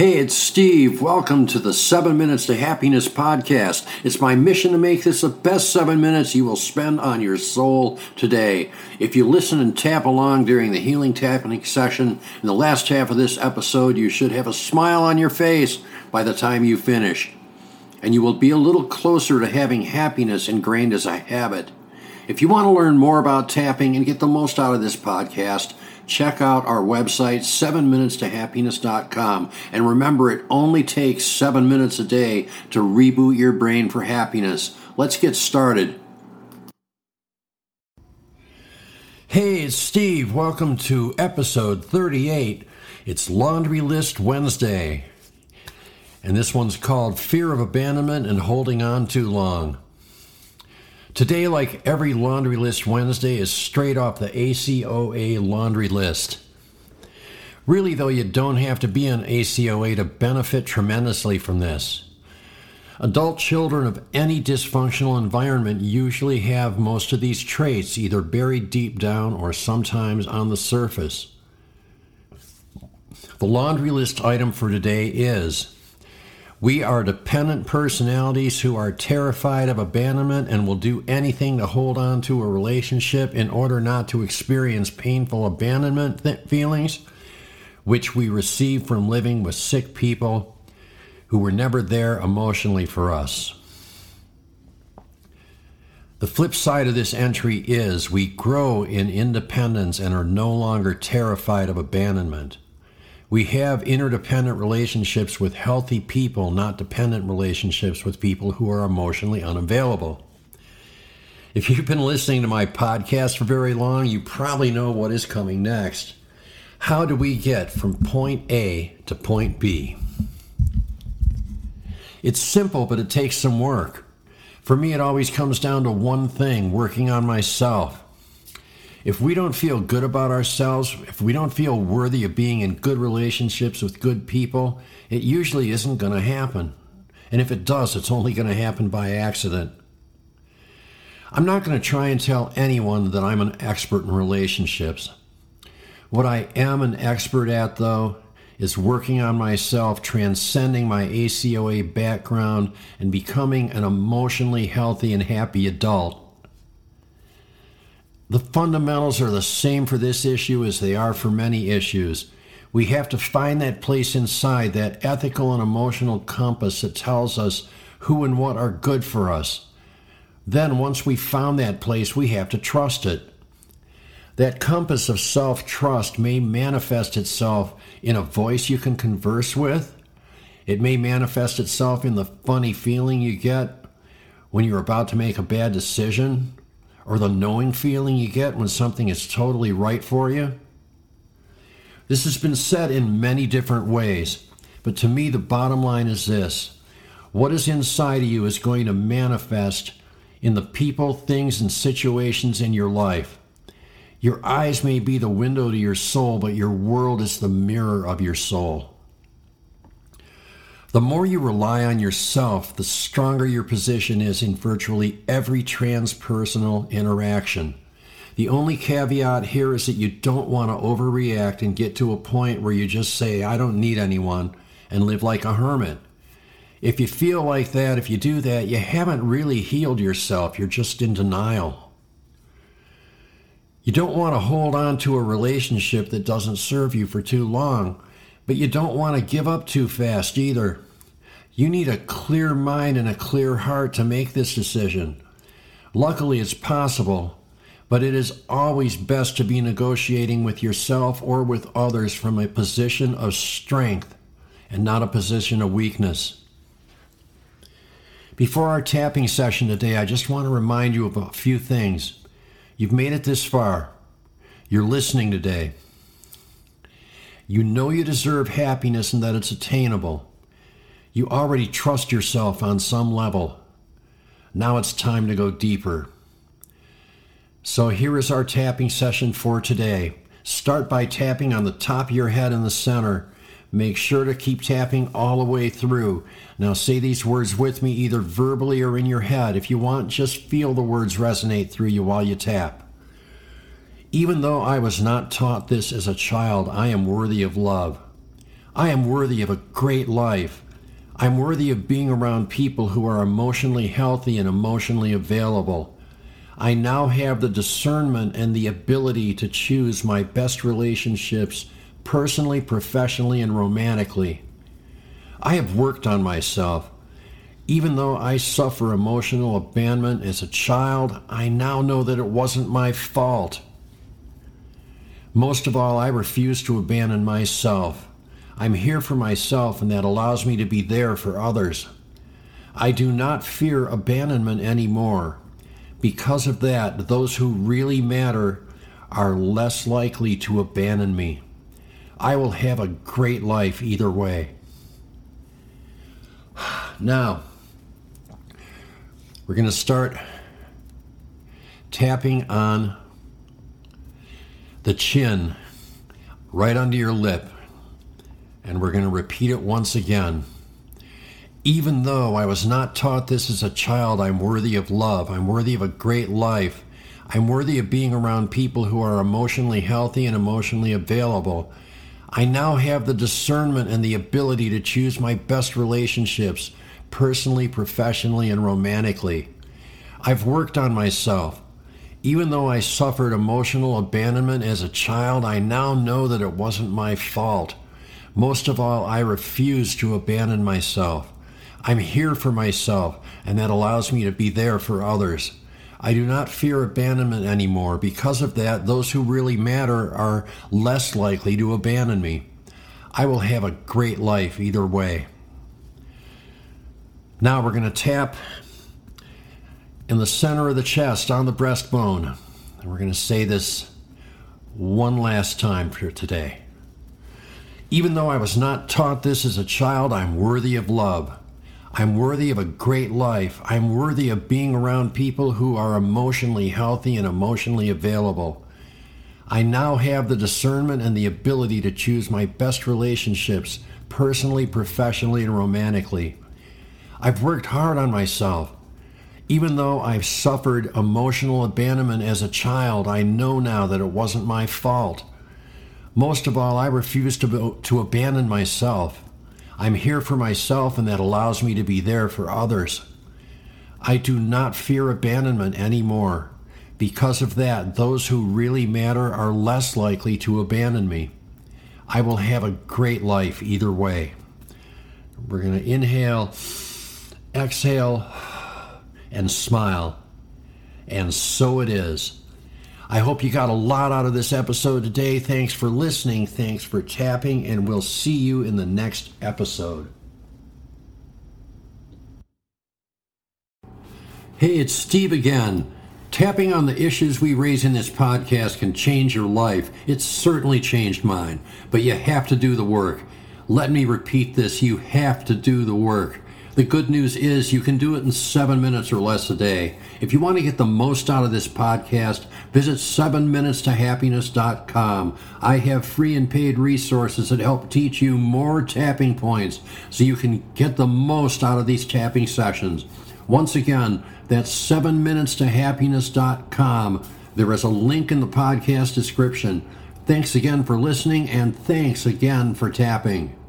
Hey, it's Steve. Welcome to the 7 Minutes to Happiness podcast. It's my mission to make this the best 7 minutes you will spend on your soul today. If you listen and tap along during the healing tapping session in the last half of this episode, you should have a smile on your face by the time you finish. And you will be a little closer to having happiness ingrained as a habit. If you want to learn more about tapping and get the most out of this podcast, check out our website, 7minutestohappiness.com. And remember, it only takes seven minutes a day to reboot your brain for happiness. Let's get started. Hey, it's Steve. Welcome to episode 38. It's Laundry List Wednesday. And this one's called Fear of Abandonment and Holding On Too Long. Today, like every Laundry List Wednesday, is straight off the ACOA laundry list. Really, though, you don't have to be an ACOA to benefit tremendously from this. Adult children of any dysfunctional environment usually have most of these traits either buried deep down or sometimes on the surface. The laundry list item for today is we are dependent personalities who are terrified of abandonment and will do anything to hold on to a relationship in order not to experience painful abandonment th- feelings, which we receive from living with sick people who were never there emotionally for us. The flip side of this entry is we grow in independence and are no longer terrified of abandonment. We have interdependent relationships with healthy people, not dependent relationships with people who are emotionally unavailable. If you've been listening to my podcast for very long, you probably know what is coming next. How do we get from point A to point B? It's simple, but it takes some work. For me, it always comes down to one thing working on myself. If we don't feel good about ourselves, if we don't feel worthy of being in good relationships with good people, it usually isn't going to happen. And if it does, it's only going to happen by accident. I'm not going to try and tell anyone that I'm an expert in relationships. What I am an expert at, though, is working on myself, transcending my ACOA background, and becoming an emotionally healthy and happy adult. The fundamentals are the same for this issue as they are for many issues. We have to find that place inside, that ethical and emotional compass that tells us who and what are good for us. Then, once we found that place, we have to trust it. That compass of self trust may manifest itself in a voice you can converse with. It may manifest itself in the funny feeling you get when you're about to make a bad decision or the knowing feeling you get when something is totally right for you? This has been said in many different ways, but to me, the bottom line is this what is inside of you is going to manifest in the people, things, and situations in your life. Your eyes may be the window to your soul, but your world is the mirror of your soul. The more you rely on yourself, the stronger your position is in virtually every transpersonal interaction. The only caveat here is that you don't want to overreact and get to a point where you just say, I don't need anyone, and live like a hermit. If you feel like that, if you do that, you haven't really healed yourself. You're just in denial. You don't want to hold on to a relationship that doesn't serve you for too long but you don't want to give up too fast either. You need a clear mind and a clear heart to make this decision. Luckily, it's possible, but it is always best to be negotiating with yourself or with others from a position of strength and not a position of weakness. Before our tapping session today, I just want to remind you of a few things. You've made it this far. You're listening today. You know you deserve happiness and that it's attainable. You already trust yourself on some level. Now it's time to go deeper. So here is our tapping session for today. Start by tapping on the top of your head in the center. Make sure to keep tapping all the way through. Now say these words with me either verbally or in your head. If you want, just feel the words resonate through you while you tap. Even though I was not taught this as a child, I am worthy of love. I am worthy of a great life. I'm worthy of being around people who are emotionally healthy and emotionally available. I now have the discernment and the ability to choose my best relationships personally, professionally, and romantically. I have worked on myself. Even though I suffer emotional abandonment as a child, I now know that it wasn't my fault. Most of all, I refuse to abandon myself. I'm here for myself, and that allows me to be there for others. I do not fear abandonment anymore. Because of that, those who really matter are less likely to abandon me. I will have a great life either way. Now, we're going to start tapping on the chin right under your lip, and we're going to repeat it once again. Even though I was not taught this as a child, I'm worthy of love. I'm worthy of a great life. I'm worthy of being around people who are emotionally healthy and emotionally available. I now have the discernment and the ability to choose my best relationships personally, professionally, and romantically. I've worked on myself. Even though I suffered emotional abandonment as a child, I now know that it wasn't my fault. Most of all, I refuse to abandon myself. I'm here for myself, and that allows me to be there for others. I do not fear abandonment anymore. Because of that, those who really matter are less likely to abandon me. I will have a great life either way. Now we're going to tap in the center of the chest on the breastbone. And we're going to say this one last time for today. Even though I was not taught this as a child, I'm worthy of love. I'm worthy of a great life. I'm worthy of being around people who are emotionally healthy and emotionally available. I now have the discernment and the ability to choose my best relationships, personally, professionally, and romantically. I've worked hard on myself. Even though I've suffered emotional abandonment as a child, I know now that it wasn't my fault. Most of all, I refuse to, to abandon myself. I'm here for myself, and that allows me to be there for others. I do not fear abandonment anymore. Because of that, those who really matter are less likely to abandon me. I will have a great life either way. We're going to inhale exhale, and smile. And so it is. I hope you got a lot out of this episode today. Thanks for listening. Thanks for tapping, and we'll see you in the next episode. Hey, it's Steve again. Tapping on the issues we raise in this podcast can change your life. It's certainly changed mine, but you have to do the work. Let me repeat this you have to do the work. The good news is you can do it in seven minutes or less a day. If you want to get the most out of this podcast, visit 7minutestohappiness.com. I have free and paid resources that help teach you more tapping points so you can get the most out of these tapping sessions. Once again, that's 7minutestohappiness.com. There is a link in the podcast description. Thanks again for listening and thanks again for tapping.